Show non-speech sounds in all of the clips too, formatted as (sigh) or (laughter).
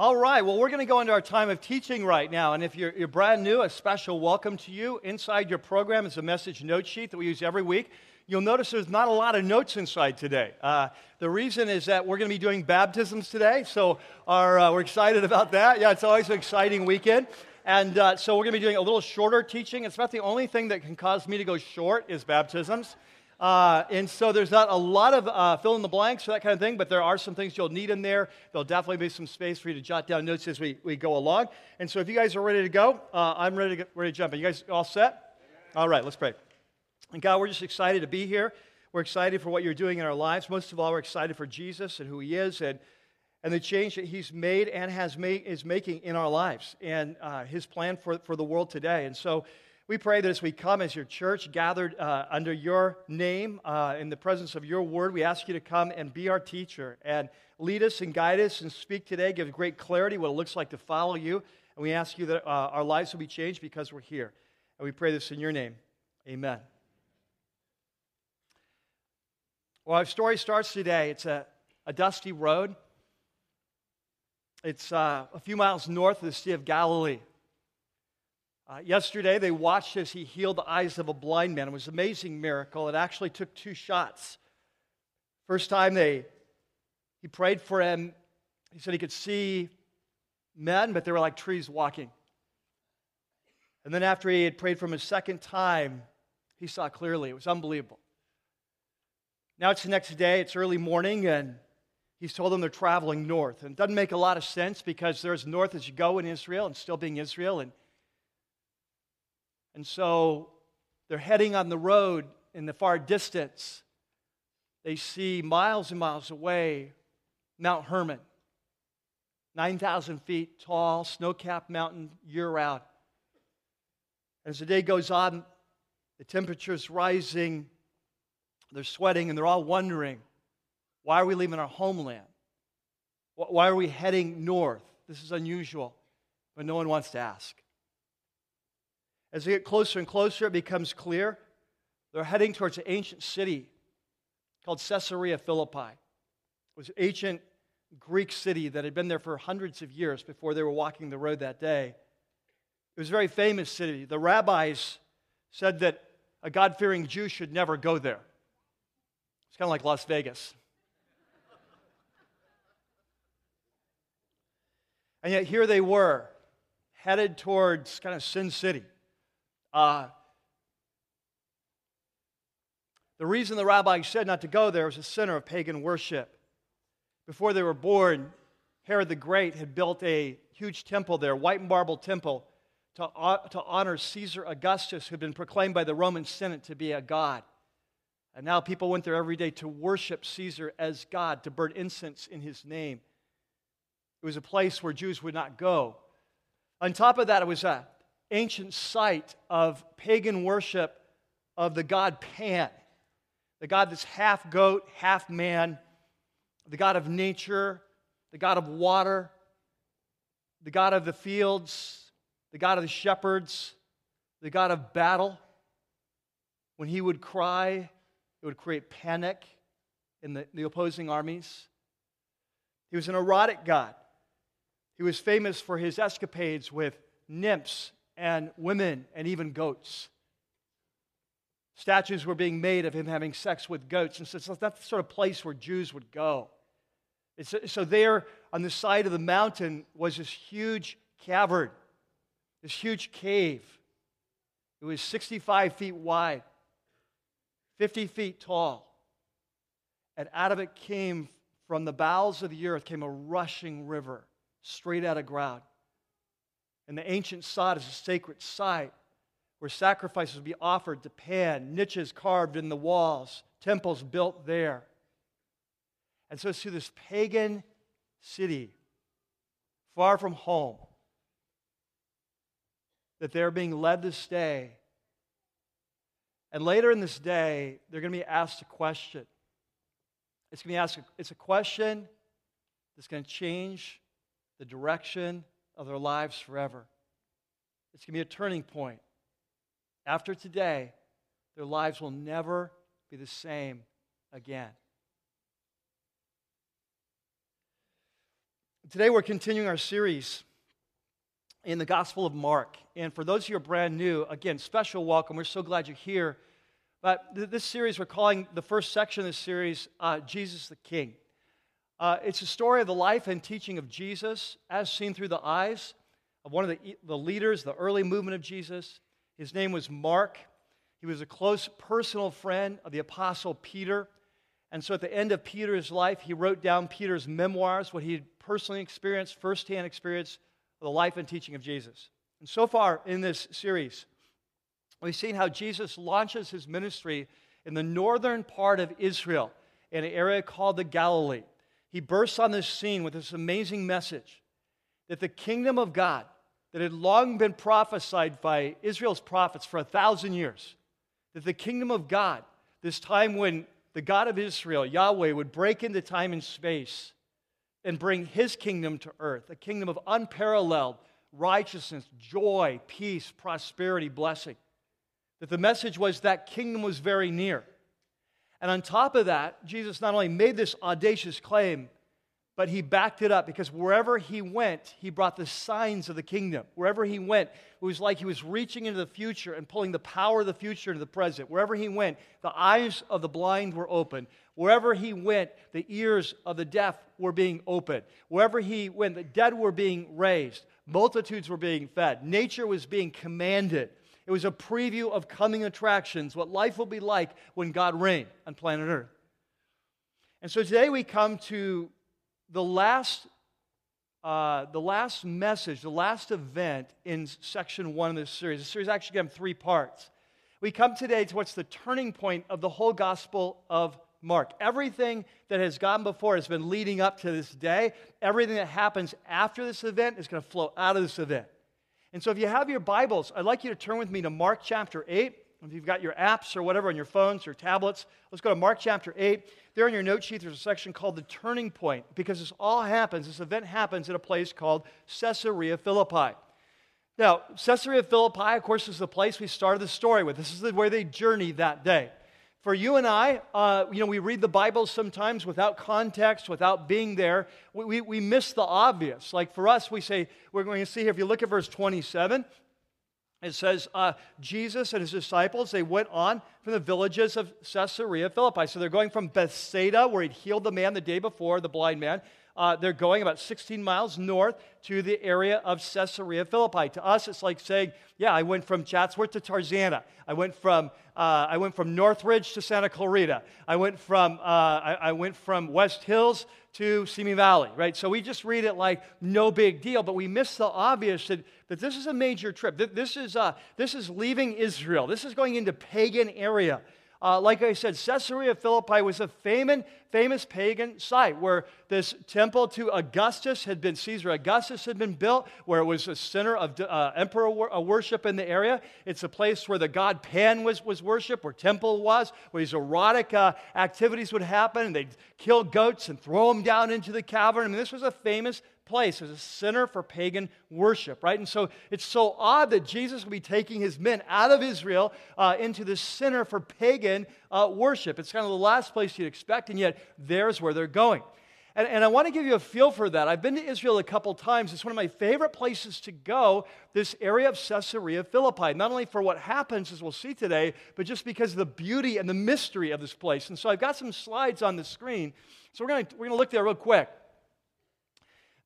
All right, well, we're going to go into our time of teaching right now. And if you're, you're brand new, a special welcome to you. Inside your program is a message note sheet that we use every week. You'll notice there's not a lot of notes inside today. Uh, the reason is that we're going to be doing baptisms today, so our, uh, we're excited about that. Yeah, it's always an exciting weekend. And uh, so we're going to be doing a little shorter teaching. It's about the only thing that can cause me to go short is baptisms. Uh, and so there's not a lot of uh, fill in the blanks for that kind of thing, but there are some things you'll need in there. There'll definitely be some space for you to jot down notes as we, we go along. And so if you guys are ready to go, uh, I'm ready to, get, ready to jump in. You guys all set? All right, let's pray. And God, we're just excited to be here. We're excited for what you're doing in our lives. Most of all, we're excited for Jesus and who he is and, and the change that he's made and has made, is making in our lives and uh, his plan for, for the world today. And so we pray that as we come as your church gathered uh, under your name uh, in the presence of your word, we ask you to come and be our teacher and lead us and guide us and speak today, give great clarity what it looks like to follow you. And we ask you that uh, our lives will be changed because we're here. And we pray this in your name. Amen. Well, our story starts today. It's a, a dusty road. It's uh, a few miles north of the Sea of Galilee. Uh, yesterday, they watched as he healed the eyes of a blind man. It was an amazing miracle. It actually took two shots. First time they, he prayed for him, he said he could see men, but they were like trees walking. And then after he had prayed for him a second time, he saw clearly. It was unbelievable. Now it's the next day, it's early morning, and he's told them they're traveling north. And it doesn't make a lot of sense because there's north as you go in Israel and still being Israel. And and so they're heading on the road in the far distance. They see miles and miles away Mount Hermon, 9,000 feet tall, snow capped mountain year round. As the day goes on, the temperature's rising, they're sweating, and they're all wondering why are we leaving our homeland? Why are we heading north? This is unusual, but no one wants to ask. As they get closer and closer, it becomes clear they're heading towards an ancient city called Caesarea Philippi. It was an ancient Greek city that had been there for hundreds of years before they were walking the road that day. It was a very famous city. The rabbis said that a God fearing Jew should never go there. It's kind of like Las Vegas. and yet here they were, headed towards kind of Sin City. Uh, the reason the rabbi said not to go there was a center of pagan worship. Before they were born, Herod the Great had built a huge temple there, white marble temple, to, to honor Caesar Augustus, who had been proclaimed by the Roman Senate to be a god. And now people went there every day to worship Caesar as God, to burn incense in his name. It was a place where Jews would not go. On top of that, it was a ancient site of pagan worship of the god Pan, the god that's half goat, half man, the god of nature, the god of water, the god of the fields, the god of the shepherds, the god of battle. When he would cry, it would create panic in the, the opposing armies. He was an erotic god. He was famous for his escapades with nymphs and women and even goats. Statues were being made of him having sex with goats. And so that's the sort of place where Jews would go. So there on the side of the mountain was this huge cavern, this huge cave. It was 65 feet wide, 50 feet tall. And out of it came, from the bowels of the earth, came a rushing river straight out of ground. And the ancient sod is a sacred site where sacrifices would be offered to Pan, niches carved in the walls, temples built there. And so it's to this pagan city, far from home, that they're being led to stay. And later in this day, they're going to be asked a question. It's going to be asked, it's a question that's going to change the direction of their lives forever. It's going to be a turning point. After today, their lives will never be the same again. Today we're continuing our series in the Gospel of Mark. And for those of you who are brand new, again, special welcome. We're so glad you're here. But this series, we're calling the first section of this series uh, Jesus the King. Uh, it's a story of the life and teaching of Jesus as seen through the eyes of one of the, the leaders, the early movement of Jesus. His name was Mark. He was a close personal friend of the Apostle Peter. And so at the end of Peter's life, he wrote down Peter's memoirs, what he had personally experienced, firsthand experience of the life and teaching of Jesus. And so far in this series, we've seen how Jesus launches his ministry in the northern part of Israel, in an area called the Galilee. He bursts on this scene with this amazing message that the kingdom of God, that had long been prophesied by Israel's prophets for a thousand years, that the kingdom of God, this time when the God of Israel, Yahweh, would break into time and space and bring his kingdom to earth, a kingdom of unparalleled righteousness, joy, peace, prosperity, blessing. That the message was that kingdom was very near. And on top of that, Jesus not only made this audacious claim, but he backed it up because wherever he went, he brought the signs of the kingdom. Wherever he went, it was like he was reaching into the future and pulling the power of the future into the present. Wherever he went, the eyes of the blind were open. Wherever he went, the ears of the deaf were being opened. Wherever he went, the dead were being raised. Multitudes were being fed. Nature was being commanded. It was a preview of coming attractions, what life will be like when God reigned on planet Earth. And so today we come to the last, uh, the last message, the last event in section one of this series. The series actually has three parts. We come today to what's the turning point of the whole Gospel of Mark. Everything that has gone before has been leading up to this day. Everything that happens after this event is going to flow out of this event. And so, if you have your Bibles, I'd like you to turn with me to Mark chapter 8. If you've got your apps or whatever on your phones or tablets, let's go to Mark chapter 8. There in your note sheet, there's a section called the turning point because this all happens, this event happens at a place called Caesarea Philippi. Now, Caesarea Philippi, of course, is the place we started the story with. This is where they journeyed that day. For you and I, uh, you know, we read the Bible sometimes without context, without being there. We, we, we miss the obvious. Like for us, we say, we're going to see here, if you look at verse 27, it says, uh, Jesus and his disciples, they went on from the villages of Caesarea Philippi. So they're going from Bethsaida, where he'd healed the man the day before, the blind man. Uh, they're going about 16 miles north to the area of Caesarea Philippi. To us, it's like saying, yeah, I went from Chatsworth to Tarzana. I went from, uh, I went from Northridge to Santa Clarita. I went from, uh, I, I went from West Hills to Simi Valley, right? So we just read it like no big deal, but we miss the obvious that, that this is a major trip. This is, uh, this is leaving Israel. This is going into pagan area. Uh, like I said, Caesarea Philippi was a famous, famous pagan site where this temple to Augustus had been, Caesar Augustus had been built, where it was a center of uh, emperor worship in the area. It's a place where the god Pan was, was worshipped, where temple was, where these erotic uh, activities would happen, and they'd kill goats and throw them down into the cavern. I mean, this was a famous place as a center for pagan worship, right? And so it's so odd that Jesus will be taking his men out of Israel uh, into this center for pagan uh, worship. It's kind of the last place you'd expect, and yet there's where they're going. And, and, I want to give you a feel for that. I've been to Israel a couple times. It's one of my favorite places to go, this area of Caesarea Philippi. Not only for what happens, as we'll see today, but just because of the beauty and the mystery of this place. And so I've got some slides on the screen. So we're going to, we're going to look there real quick.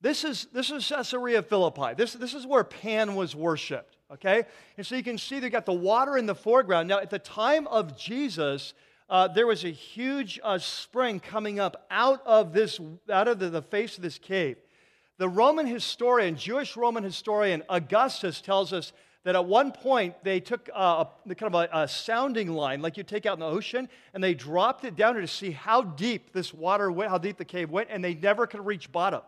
This is, this is Caesarea Philippi. This, this is where Pan was worshiped, okay? And so you can see they got the water in the foreground. Now, at the time of Jesus, uh, there was a huge uh, spring coming up out of, this, out of the, the face of this cave. The Roman historian, Jewish Roman historian Augustus tells us that at one point they took uh, a, kind of a, a, sounding line like you take out in the ocean and they dropped it down to see how deep this water went, how deep the cave went, and they never could reach bottom.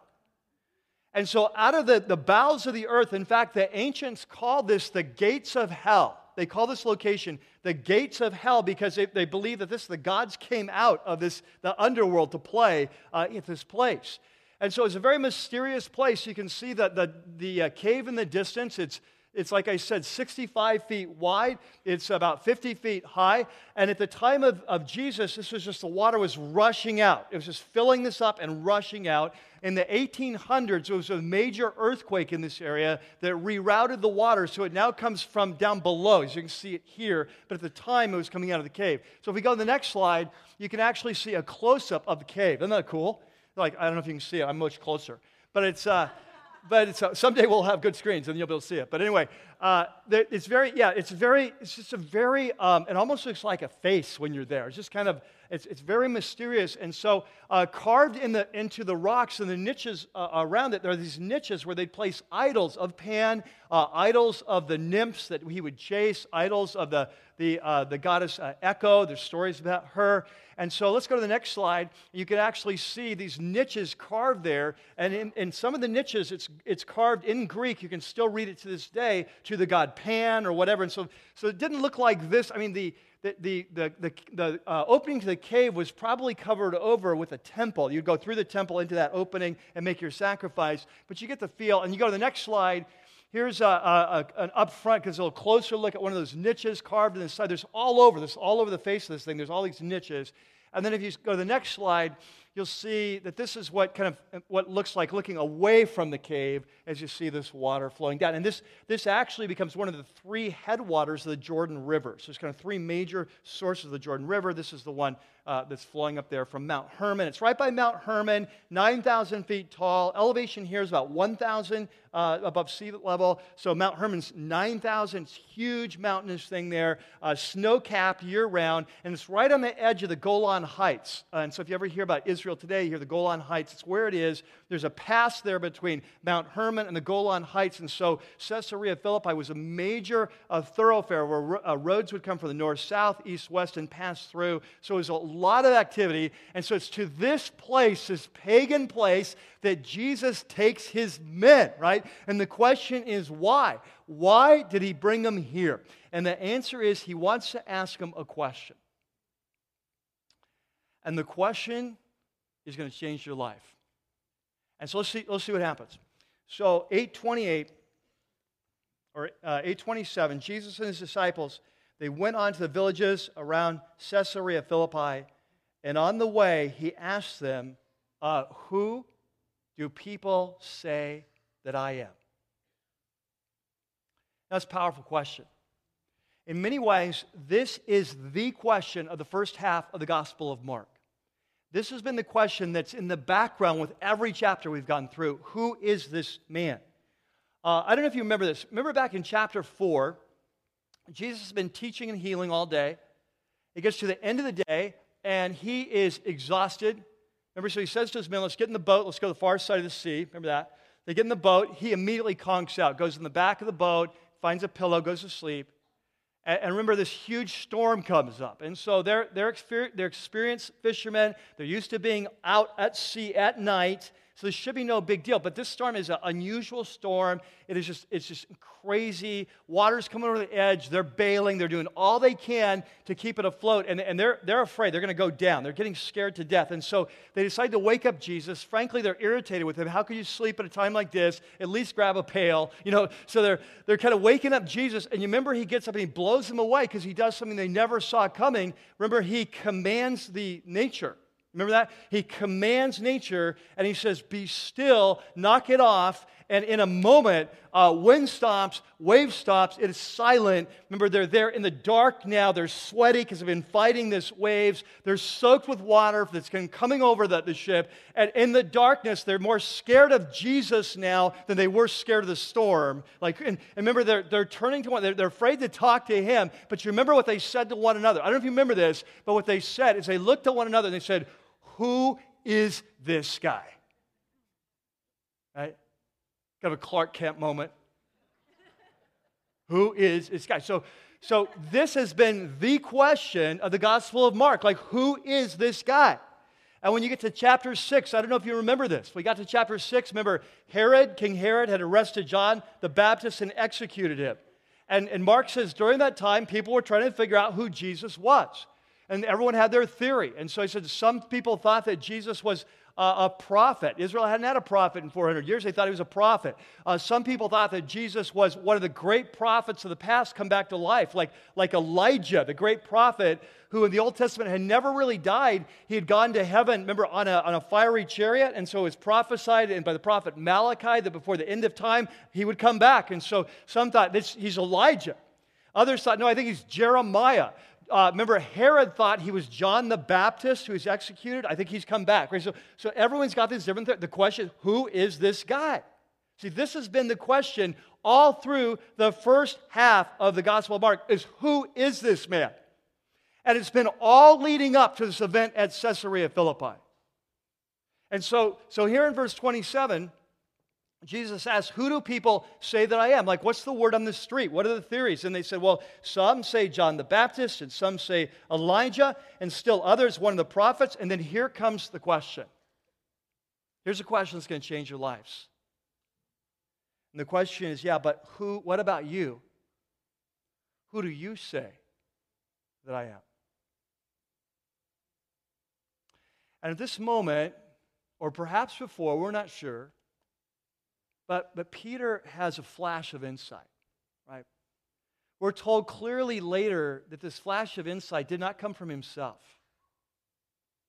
And so, out of the, the bowels of the earth, in fact, the ancients called this the gates of hell. They call this location the gates of hell because they, they believe that this the gods came out of this the underworld to play uh, at this place. And so it's a very mysterious place. You can see that the, the uh, cave in the distance. It's It's like I said, 65 feet wide. It's about 50 feet high. And at the time of, of Jesus, this was just the water was rushing out. It was just filling this up and rushing out. In the 1800s, there was a major earthquake in this area that rerouted the water. So it now comes from down below. As you can see it here. But at the time, it was coming out of the cave. So if we go to the next slide, you can actually see a close up of the cave. Isn't that cool? Like, I don't know if you can see it. I'm much closer. But it's. Uh, but uh, someday we'll have good screens and you'll be able to see it. But anyway, uh, it's very, yeah, it's very, it's just a very, um, it almost looks like a face when you're there. It's just kind of, it's, it's very mysterious. And so, uh, carved in the, into the rocks and the niches uh, around it, there are these niches where they place idols of Pan, uh, idols of the nymphs that he would chase, idols of the, the, uh, the goddess Echo. There's stories about her. And so let's go to the next slide. You can actually see these niches carved there. And in, in some of the niches, it's, it's carved in Greek. You can still read it to this day to the god Pan or whatever. And so, so it didn't look like this. I mean, the, the, the, the, the, uh, opening to the cave was probably covered over with a temple. You'd go through the temple into that opening and make your sacrifice. But you get the feel. And you go to the next slide. Here's a, a, a, an up front, because a little closer look at one of those niches carved in the side. There's all over this, all over the face of this thing. There's all these niches. And then if you go to the next slide, you'll see that this is what kind of what looks like looking away from the cave as you see this water flowing down. And this, this actually becomes one of the three headwaters of the Jordan River. So there's kind of three major sources of the Jordan River. This is the one uh, that's flowing up there from Mount Hermon. It's right by Mount Hermon, 9,000 feet tall. Elevation here is about 1,000 uh, above sea level. So Mount Hermon's 9,000. It's huge mountainous thing there, uh, snow capped year round, and it's right on the edge of the Golan Heights. and so if you ever hear about Israel today, here, the Golan Heights. It's where it is. There's a pass there between Mount Hermon and the Golan Heights. And so Caesarea Philippi was a major uh, thoroughfare where uh, roads would come from the north, south, east, west, and pass through. So it was a lot of activity. And so it's to this place, this pagan place, that Jesus takes his men, right? And the question is why? Why did he bring them here? And the answer is he wants to ask them a question. And the question is going to change your life. And so let's see, let's see what happens. So 828 or uh, 827, Jesus and his disciples, they went on to the villages around Caesarea Philippi, and on the way, he asked them, uh, Who do people say that I am? That's a powerful question. In many ways, this is the question of the first half of the Gospel of Mark. This has been the question that's in the background with every chapter we've gone through. Who is this man? Uh, I don't know if you remember this. Remember back in chapter 4, Jesus has been teaching and healing all day. It gets to the end of the day, and he is exhausted. Remember, so he says to his men, Let's get in the boat, let's go to the far side of the sea. Remember that? They get in the boat, he immediately conks out, goes in the back of the boat, finds a pillow, goes to sleep. And remember, this huge storm comes up. And so they're, they're, they're experienced fishermen. They're used to being out at sea at night. So this should be no big deal. But this storm is an unusual storm. It is just, it's just crazy. Water's coming over the edge. They're bailing. They're doing all they can to keep it afloat. And, and they're, they're afraid. They're going to go down. They're getting scared to death. And so they decide to wake up Jesus. Frankly, they're irritated with him. How could you sleep at a time like this? At least grab a pail. You know, so they're, they're kind of waking up Jesus. And you remember he gets up and he blows them away because he does something they never saw coming. Remember, he commands the nature Remember that? He commands nature and he says, Be still, knock it off. And in a moment, uh, wind stops, wave stops, it is silent. Remember, they're there in the dark now. They're sweaty because they've been fighting this waves. They're soaked with water that's coming over the, the ship. And in the darkness, they're more scared of Jesus now than they were scared of the storm. Like, and, and remember, they're, they're turning to one, they're, they're afraid to talk to him. But you remember what they said to one another. I don't know if you remember this, but what they said is they looked at one another and they said, who is this guy? Right? Kind of a Clark Kent moment. Who is this guy? So, so this has been the question of the Gospel of Mark. Like, who is this guy? And when you get to chapter 6, I don't know if you remember this. We got to chapter 6. Remember, Herod, King Herod, had arrested John the Baptist and executed him. And, and Mark says during that time, people were trying to figure out who Jesus was and everyone had their theory. And so he said some people thought that Jesus was uh, a prophet. Israel hadn't had a prophet in 400 years. They thought he was a prophet. Uh, some people thought that Jesus was one of the great prophets of the past come back to life, like, like Elijah, the great prophet who in the Old Testament had never really died. He had gone to heaven, remember, on a, on a fiery chariot. And so it was prophesied and by the prophet Malachi that before the end of time, he would come back. And so some thought this, he's Elijah. Others thought, no, I think he's Jeremiah. Uh, remember, Herod thought he was John the Baptist who was executed. I think he's come back. Right? So, so everyone's got this different. Th- the question: Who is this guy? See, this has been the question all through the first half of the Gospel of Mark: Is who is this man? And it's been all leading up to this event at Caesarea Philippi. And so, so here in verse 27, Jesus asked, Who do people say that I am? Like, what's the word on the street? What are the theories? And they said, Well, some say John the Baptist, and some say Elijah, and still others, one of the prophets. And then here comes the question. Here's a question that's going to change your lives. And the question is, yeah, but who, what about you? Who do you say that I am? And at this moment, or perhaps before, we're not sure, but, but Peter has a flash of insight, right? We're told clearly later that this flash of insight did not come from himself,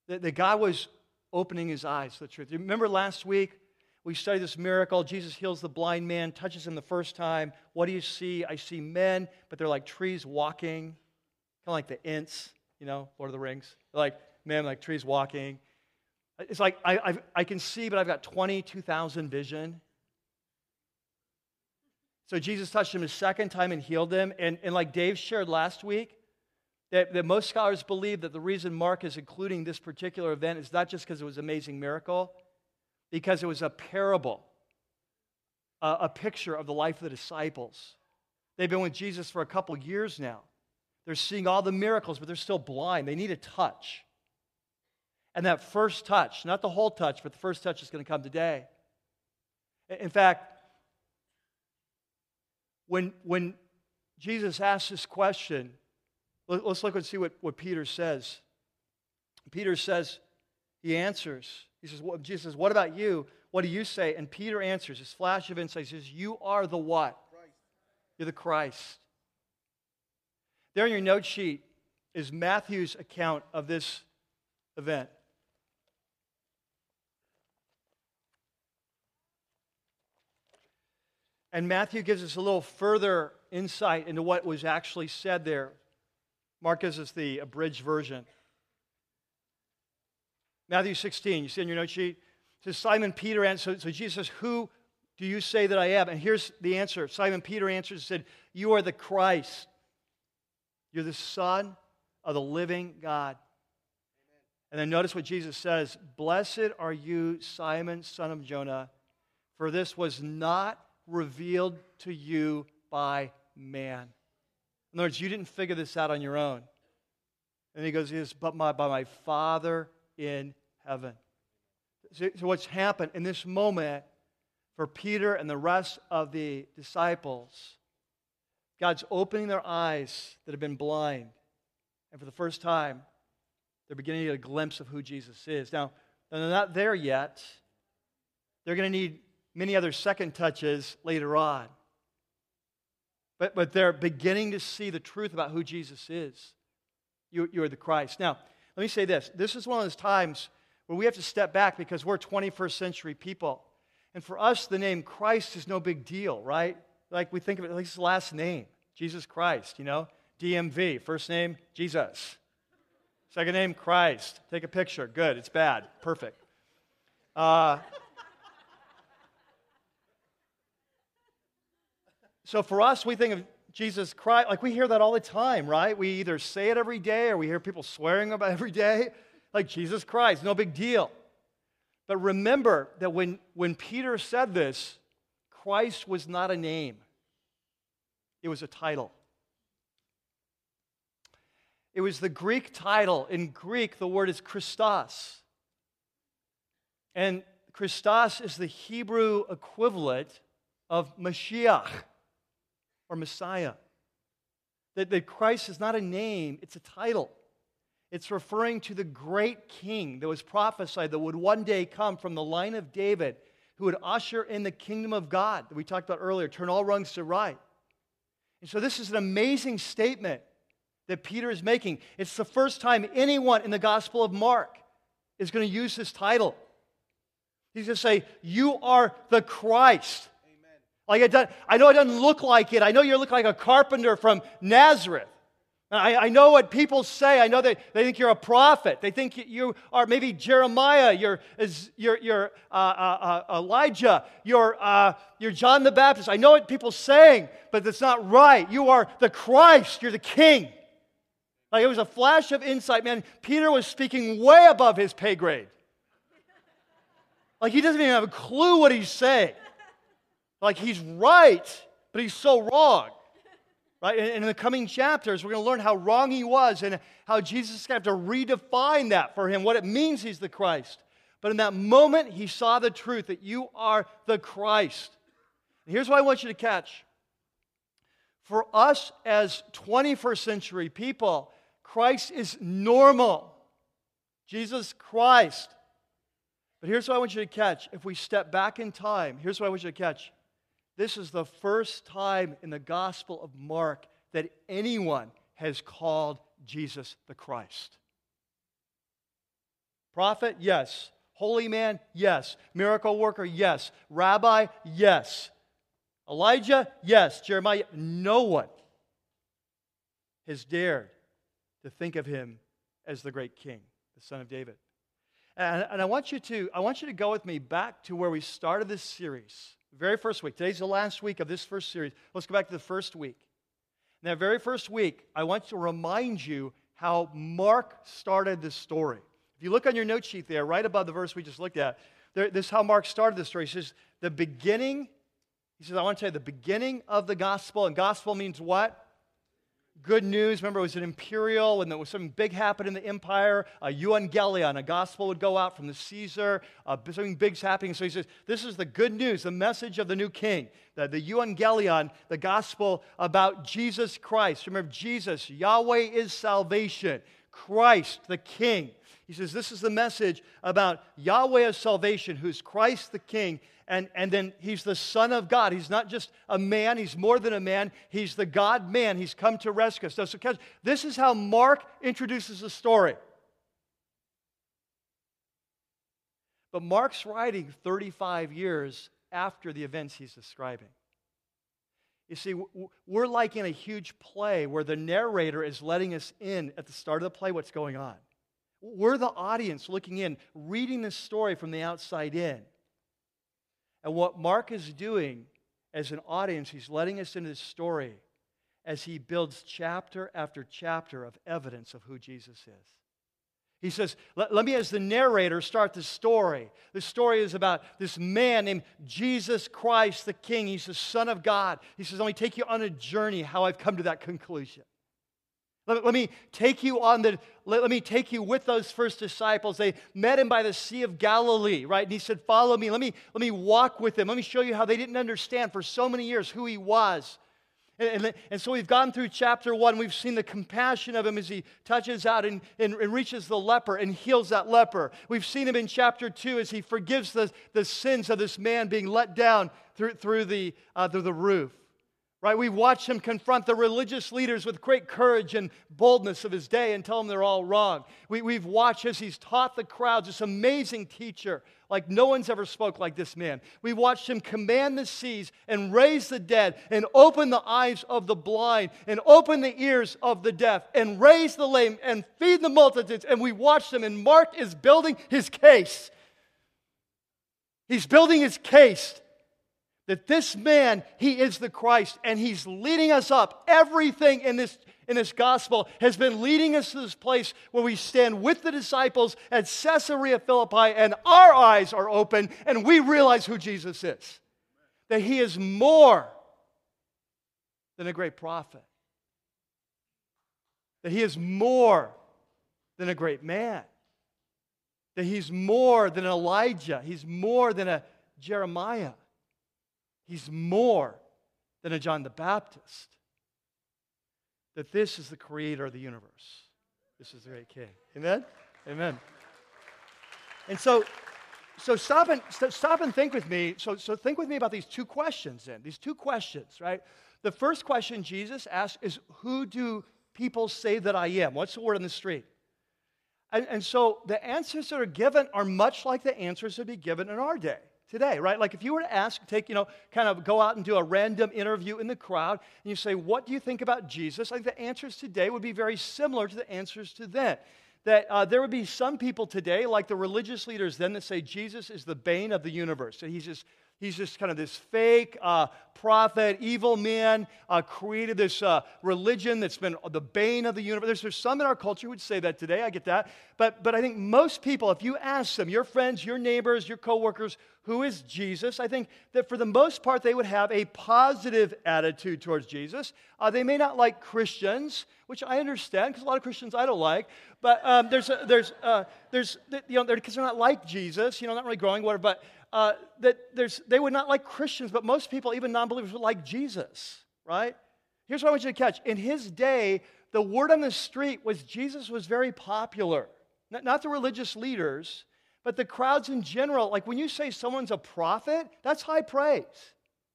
that, that God was opening his eyes to the truth. Remember last week, we studied this miracle. Jesus heals the blind man, touches him the first time. What do you see? I see men, but they're like trees walking, kind of like the Ents, you know, Lord of the Rings. They're like men, like trees walking. It's like I, I, I can see, but I've got 22,000 vision. So Jesus touched him a second time and healed him. And, and like Dave shared last week, that, that most scholars believe that the reason Mark is including this particular event is not just because it was an amazing miracle, because it was a parable, a, a picture of the life of the disciples. They've been with Jesus for a couple years now. They're seeing all the miracles, but they're still blind. They need a touch. And that first touch, not the whole touch, but the first touch is going to come today. In fact, when, when Jesus asks this question, let, us look and see what, what Peter says. Peter says, he answers. He says, well, Jesus says, What about you? What do you say? And Peter answers, his flash of insight says, You are the what? Christ. You're the Christ. There in your note sheet is Matthew's account of this event. And Matthew gives us a little further insight into what was actually said there. Mark gives us the abridged version. Matthew 16, you see on your note sheet? It says, Simon Peter answered, so, Jesus Who do you say that I am? And here's the answer. Simon Peter answered and said, You are the Christ. You're the Son of the living God. And then notice what Jesus says Blessed are you, Simon, son of Jonah, for this was not revealed to you by man. In other words, you didn't figure this out on your own. And he goes, Yes, but my, by my Father in heaven. So, so, what's happened in this moment for Peter and the rest of the disciples, God's opening their eyes that have been blind. And for the first time, they're beginning to get a glimpse of who Jesus is. Now, they're not there yet. They're going to need many other second touches later on. But, but they're beginning to see the truth about who Jesus is. You, you are the Christ. Now, let me say this this is one of those times where we have to step back because we're 21st century people. And for us, the name Christ is no big deal, right? Like we think of it like his last name, Jesus Christ, you know? DMV, first name, Jesus. Second name, Christ. Take a picture. Good, it's bad. Perfect. Uh, So for us, we think of Jesus Christ, like we hear that all the time, right? We either say it every day or we hear people swearing about every day, like Jesus Christ, no big deal. But remember that when, when Peter said this, Christ was not a name, it was a title. It was the Greek title. In Greek, the word is Christos. And Christos is the Hebrew equivalent of Mashiach or Messiah. That, that Christ is not a name, it's a title. It's referring to the great king that was prophesied that would one day come from the line of David, who would usher in the kingdom of God that we talked about earlier, turn all wrongs to right. And so, this is an amazing statement that Peter is making. It's the first time anyone in the Gospel of Mark is going to use this title. He's going to say, You are the Christ. Like it does, I know it doesn't look like it. I know you look like a carpenter from Nazareth. I, I, know what people say. I know that they think you're a prophet. They think you are maybe Jeremiah, you're, you're, you're uh, uh, uh, Elijah, you're, uh, you're John the Baptist. I know what people saying, but that's not right. You are the Christ, you're the King. Like it was a flash of insight, man. Peter was speaking way above his pay grade. Like he doesn't even have a clue what he's saying. Like he's right, but he's so wrong. Right? And in the coming chapters, we're going to learn how wrong he was and how Jesus is going to have to redefine that for him, what it means he's the Christ. But in that moment, he saw the truth that you are the Christ. And here's what I want you to catch. For us as 21st century people, Christ is normal. Jesus Christ. But here's what I want you to catch. If we step back in time, here's what I want you to catch. This is the first time in the Gospel of Mark that anyone has called Jesus the Christ. Prophet, yes. Holy man, yes. Miracle worker, yes. Rabbi, yes. Elijah, yes. Jeremiah, no one has dared to think of him as the great king, the son of David. And, and I, want you to, I want you to go with me back to where we started this series, very first week. Today's the last week of this first series. Let's go back to the first week. In that very first week, I want to remind you how Mark started this story. If you look on your note sheet there, right above the verse we just looked at, there, this is how Mark started the story. He says, the beginning, he says, I want to tell you the beginning of the gospel. And gospel means what? Good news. Remember, it was an imperial, and there was something big happened in the empire. A euangelion, a gospel would go out from the Caesar. Uh, something big's happening. So he says, This is the good news, the message of the new king. The, the euangelion, the gospel about Jesus Christ. Remember, Jesus, Yahweh is salvation. Christ, the king. He says, This is the message about Yahweh as salvation, who's Christ the king and, and then he's the Son of God. He's not just a man, he's more than a man. He's the God man. He's come to rescue us. So, so this is how Mark introduces the story. But Mark's writing 35 years after the events he's describing. You see, we're like in a huge play where the narrator is letting us in at the start of the play what's going on. We're the audience looking in, reading this story from the outside in. And what Mark is doing as an audience, he's letting us into this story as he builds chapter after chapter of evidence of who Jesus is. He says, let, let, me, as the narrator, start the story. The story is about this man named Jesus Christ the King. He's the Son of God. He says, Let me take you on a journey how I've come to that conclusion. Let, let, me take you on the, let, let me take you with those first disciples. They met him by the Sea of Galilee, right? And he said, Follow me. Let me, let me walk with him. Let me show you how they didn't understand for so many years who he was. And, and, and, so we've gone through chapter one. We've seen the compassion of him as he touches out and, and, and, reaches the leper and heals that leper. We've seen him in chapter two as he forgives the, the sins of this man being let down through, through, the, uh, through the roof. Right? We watch him confront the religious leaders with great courage and boldness of his day and tell them they're all wrong. We, we've watched as he's taught the crowds, this amazing teacher, like no one's ever spoke like this man. We watched him command the seas and raise the dead and open the eyes of the blind and open the ears of the deaf and raise the lame and feed the multitudes. And we watched him, and Mark is building his case. He's building his case that this man, he is the Christ, and he's leading us up. Everything in this, in this gospel has been leading us to this place where we stand with the disciples at Caesarea Philippi, and our eyes are open, and we realize who Jesus is. That he is more than a great prophet, that he is more than a great man, that he's more than Elijah, he's more than a Jeremiah. He's more than a John the Baptist. That this is the creator of the universe. This is the great king. Amen? Amen. And so, so stop and stop and think with me. So, so think with me about these two questions then. These two questions, right? The first question Jesus asked is, Who do people say that I am? What's the word on the street? And, and so the answers that are given are much like the answers that would be given in our day today, right? Like if you were to ask, take, you know, kind of go out and do a random interview in the crowd, and you say, What do you think about Jesus? I think the answers today would be very similar to the answers to then. That uh, there would be some people today, like the religious leaders then, that say Jesus is the bane of the universe, that he's just He's just kind of this fake uh, prophet, evil man, uh, created this uh, religion that's been the bane of the universe. There's, there's some in our culture who would say that today. I get that. But, but I think most people, if you ask them, your friends, your neighbors, your coworkers, who is Jesus, I think that for the most part, they would have a positive attitude towards Jesus. Uh, they may not like Christians, which I understand because a lot of Christians I don't like. But um, there's, a, there's, uh, there's, you know, because they're, they're not like Jesus, you know, not really growing, whatever. But uh, that there's, they would not like Christians, but most people, even non believers, would like Jesus, right? Here's what I want you to catch. In his day, the word on the street was Jesus was very popular. Not, not the religious leaders, but the crowds in general. Like when you say someone's a prophet, that's high praise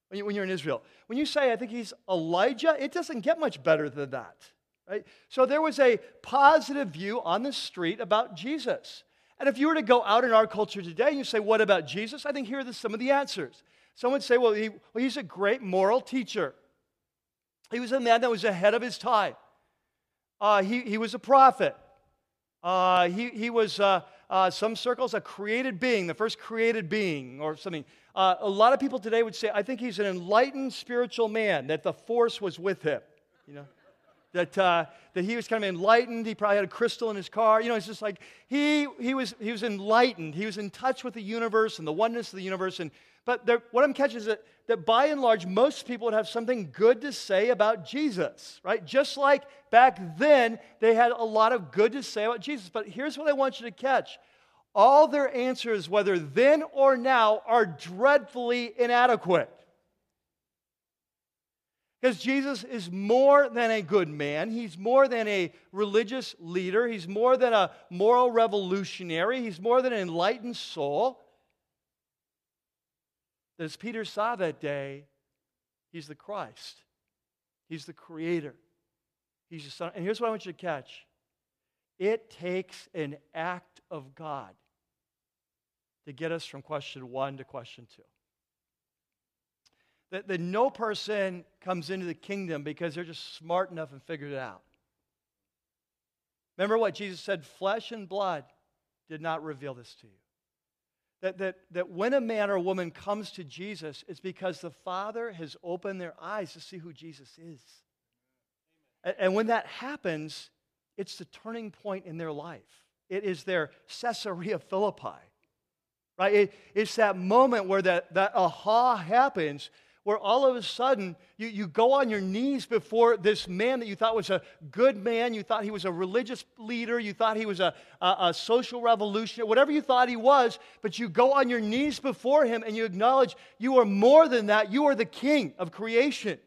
when, you, when you're in Israel. When you say, I think he's Elijah, it doesn't get much better than that. Right? So there was a positive view on the street about Jesus. And if you were to go out in our culture today and you say, What about Jesus? I think here are some of the answers. Some would say, well, he, well, he's a great moral teacher. He was a man that was ahead of his time. Uh, he, he was a prophet. Uh, he, he was, uh, uh some circles, a created being, the first created being, or something. Uh, a lot of people today would say, I think he's an enlightened spiritual man, that the force was with him. You know? That, uh, that he was kind of enlightened. He probably had a crystal in his car. You know, it's just like he, he, was, he was enlightened. He was in touch with the universe and the oneness of the universe. And, but there, what I'm catching is that, that by and large, most people would have something good to say about Jesus, right? Just like back then, they had a lot of good to say about Jesus. But here's what I want you to catch all their answers, whether then or now, are dreadfully inadequate. Because Jesus is more than a good man. He's more than a religious leader. He's more than a moral revolutionary. He's more than an enlightened soul. As Peter saw that day, he's the Christ, he's the creator, he's the Son. And here's what I want you to catch it takes an act of God to get us from question one to question two that, that no person comes into the kingdom because they're just smart enough and figured it out. Remember what Jesus said flesh and blood did not reveal this to you. That, that, that when a man or woman comes to Jesus, it's because the Father has opened their eyes to see who Jesus is. And, and when that happens, it's the turning point in their life. It is their Caesarea Philippi, right? It, it's that moment where that, that aha happens where all of a sudden you, you go on your knees before this man that you thought was a good man, you thought he was a religious leader, you thought he was a, a, a social revolutionary, whatever you thought he was, but you go on your knees before him and you acknowledge you are more than that. You are the king of creation.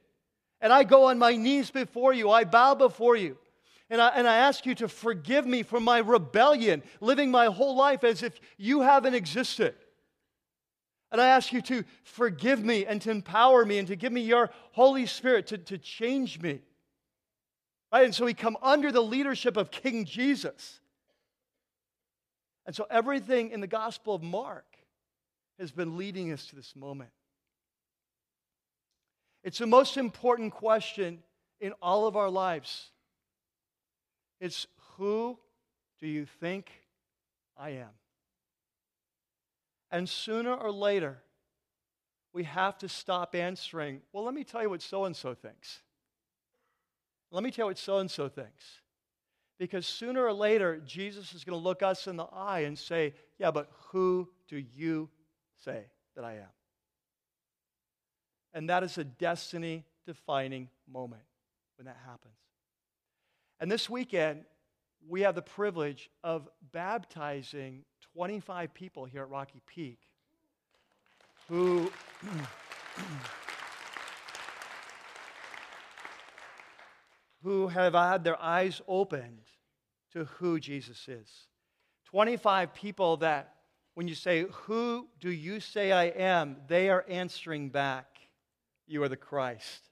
And I go on my knees before you, I bow before you. And I, and I ask you to forgive me for my rebellion, living my whole life as if you haven't existed. And I ask you to forgive me and to empower me and to give me your Holy Spirit to, to change me. Right? And so we come under the leadership of King Jesus. And so everything in the Gospel of Mark has been leading us to this moment. It's the most important question in all of our lives. It's who do you think I am? And sooner or later, we have to stop answering, well, let me tell you what so and so thinks. Let me tell you what so and so thinks. Because sooner or later, Jesus is going to look us in the eye and say, yeah, but who do you say that I am? And that is a destiny defining moment when that happens. And this weekend, we have the privilege of baptizing 25 people here at Rocky Peak who (clears throat) who have had their eyes opened to who Jesus is. 25 people that, when you say, Who do you say I am? they are answering back, You are the Christ,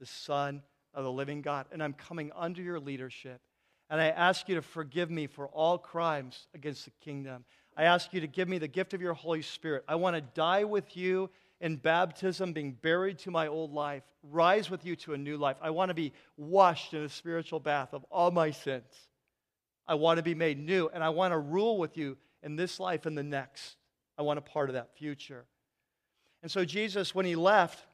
the Son of the living God, and I'm coming under your leadership. And I ask you to forgive me for all crimes against the kingdom. I ask you to give me the gift of your Holy Spirit. I want to die with you in baptism, being buried to my old life, rise with you to a new life. I want to be washed in a spiritual bath of all my sins. I want to be made new, and I want to rule with you in this life and the next. I want a part of that future. And so, Jesus, when he left,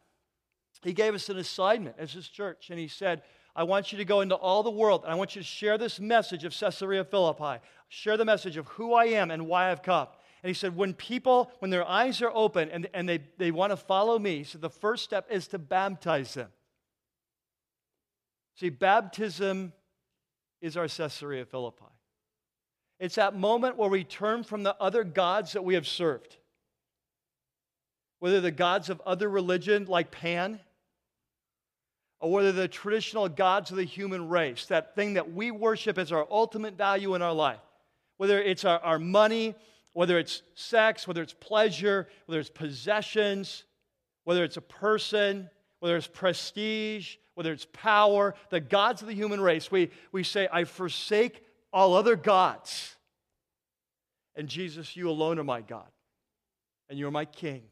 he gave us an assignment as his church, and he said, I want you to go into all the world, and I want you to share this message of Caesarea Philippi. Share the message of who I am and why I've come. And he said, when people, when their eyes are open and, and they, they want to follow me, so the first step is to baptize them. See, baptism is our Caesarea Philippi. It's that moment where we turn from the other gods that we have served, whether the gods of other religion like Pan, or whether the traditional gods of the human race, that thing that we worship as our ultimate value in our life, whether it's our, our money, whether it's sex, whether it's pleasure, whether it's possessions, whether it's a person, whether it's prestige, whether it's power, the gods of the human race, we, we say, I forsake all other gods. And Jesus, you alone are my God, and you're my King,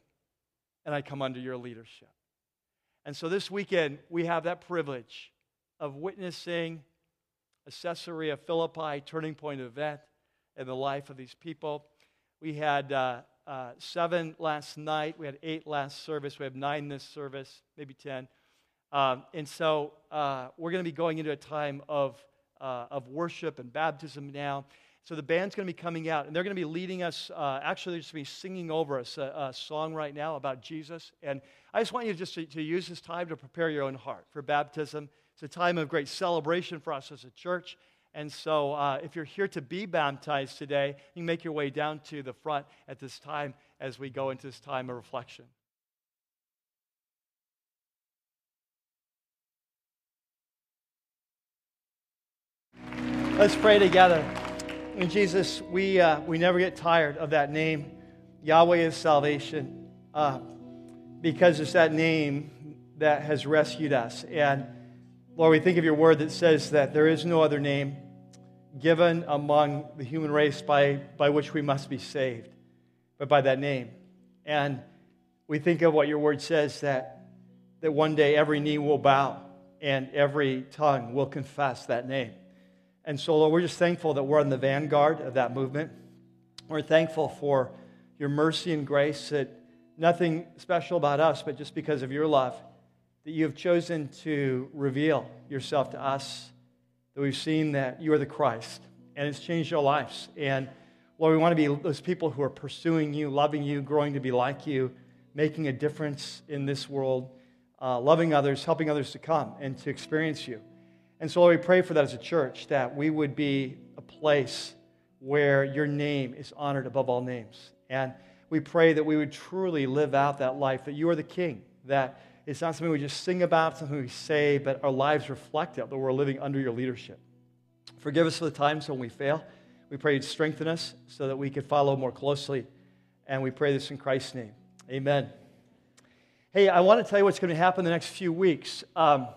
and I come under your leadership. And so this weekend, we have that privilege of witnessing a Caesarea Philippi turning point event in the life of these people. We had uh, uh, seven last night, we had eight last service, we have nine this service, maybe 10. Um, and so uh, we're going to be going into a time of, uh, of worship and baptism now. So the band's going to be coming out, and they're going to be leading us. Uh, actually, they're just going to be singing over us a, a, song right now about Jesus. And I just want you just to, to use this time to prepare your own heart for baptism. It's a time of great celebration for us as a church. And so, uh, if you're here to be baptized today, you can make your way down to the front at this time as we go into this time of reflection. Let's pray together. And Jesus, we, uh, we never get tired of that name. Yahweh is salvation uh, because it's that name that has rescued us. And Lord, we think of your word that says that there is no other name given among the human race by, by which we must be saved, but by that name. And we think of what your word says that, that one day every knee will bow and every tongue will confess that name. And so, Lord, we're just thankful that we're on the vanguard of that movement. We're thankful for your mercy and grace that nothing special about us, but just because of your love, that you have chosen to reveal yourself to us, that we've seen that you are the Christ, and it's changed our lives. And Lord, we want to be those people who are pursuing you, loving you, growing to be like you, making a difference in this world, uh, loving others, helping others to come and to experience you. And so, Lord, we pray for that as a church, that we would be a place where your name is honored above all names. And we pray that we would truly live out that life, that you are the king, that it's not something we just sing about, something we say, but our lives reflect it, that we're living under your leadership. Forgive us for the times when we fail. We pray you'd strengthen us so that we could follow more closely. And we pray this in Christ's name. Amen. Hey, I want to tell you what's going to happen the next few weeks. Um,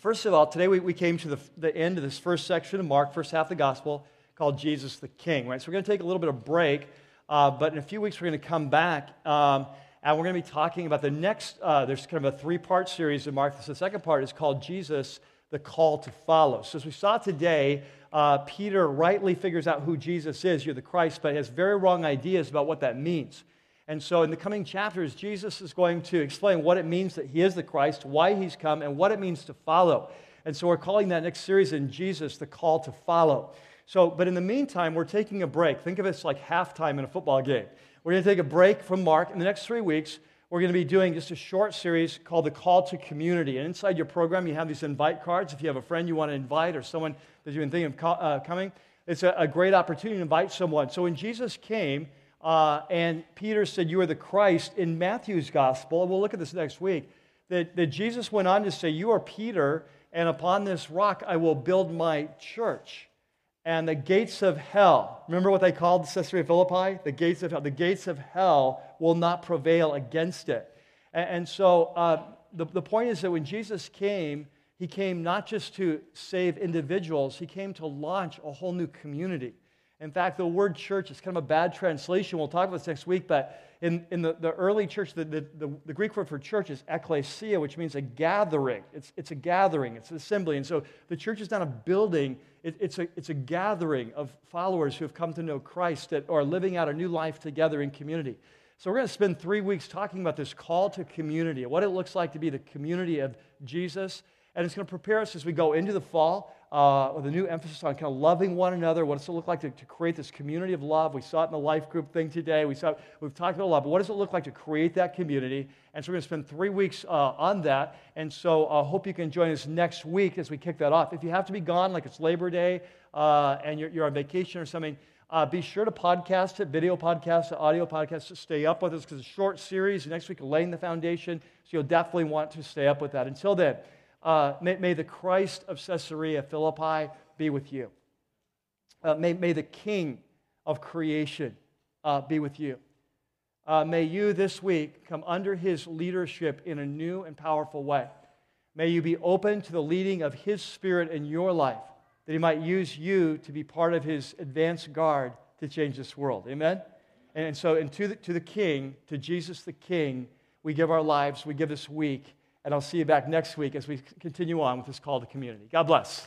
First of all, today we, we came to the, the end of this first section of Mark, first half of the gospel, called Jesus the King. Right? So we're going to take a little bit of break, uh, but in a few weeks we're going to come back. Um, and we're going to be talking about the next, uh, there's kind of a three part series in Mark. The second part is called Jesus, the Call to Follow. So, as we saw today, uh, Peter rightly figures out who Jesus is, you're the Christ, but has very wrong ideas about what that means. And so, in the coming chapters, Jesus is going to explain what it means that he is the Christ, why he's come, and what it means to follow. And so, we're calling that next series in Jesus the call to follow. So, but in the meantime, we're taking a break. Think of it like halftime in a football game. We're going to take a break from Mark. In the next three weeks, we're going to be doing just a short series called The Call to Community. And inside your program, you have these invite cards. If you have a friend you want to invite or someone that you've been thinking of uh, coming, it's a, a great opportunity to invite someone. So, when Jesus came, uh, and Peter said, You are the Christ in Matthew's gospel. We'll look at this next week. That, that Jesus went on to say, You are Peter, and upon this rock I will build my church. and the gates of hell. Remember what they called the Caesarea Philippi? The gates of hell. The gates of hell will not prevail against it. And, and so uh, the, the point is that when Jesus came, he came not just to save individuals, he came to launch a whole new community. In fact, the word church is kind of a bad translation. We'll talk about this next week, but in, in the, the early church, the, the, the, Greek word for church is ekklesia, which means a gathering. It's, it's a gathering, it's an assembly. And so the church is not a building, it, it's, a, it's a gathering of followers who have come to know Christ that are living out a new life together in community. So we're going to spend three weeks talking about this call to community, what it looks like to be the community of Jesus and it's going to prepare us as we go into the fall uh, with a new emphasis on kind of loving one another. What does it look like to, to, create this community of love? We saw it in the life group thing today. We saw, we've talked about a lot, but what does it look like to create that community? And so we're going to spend three weeks uh, on that. And so I uh, hope you can join us next week as we kick that off. If you have to be gone, like it's Labor Day uh, and you're, you're on vacation or something, uh, be sure to podcast it, video podcast audio podcast to stay up with us because it's a short series. Next week, laying the foundation. So you'll definitely want to stay up with that. Until then, uh, may, may, the Christ of Caesarea Philippi be with you. Uh, may, may the King of creation uh, be with you. Uh, may you this week come under his leadership in a new and powerful way. May you be open to the leading of his spirit in your life, that he might use you to be part of his advanced guard to change this world. Amen? And so, and to the, to the King, to Jesus the King, we give our lives, we give this week. And I'll see you back next week as we continue on with this call to community. God bless.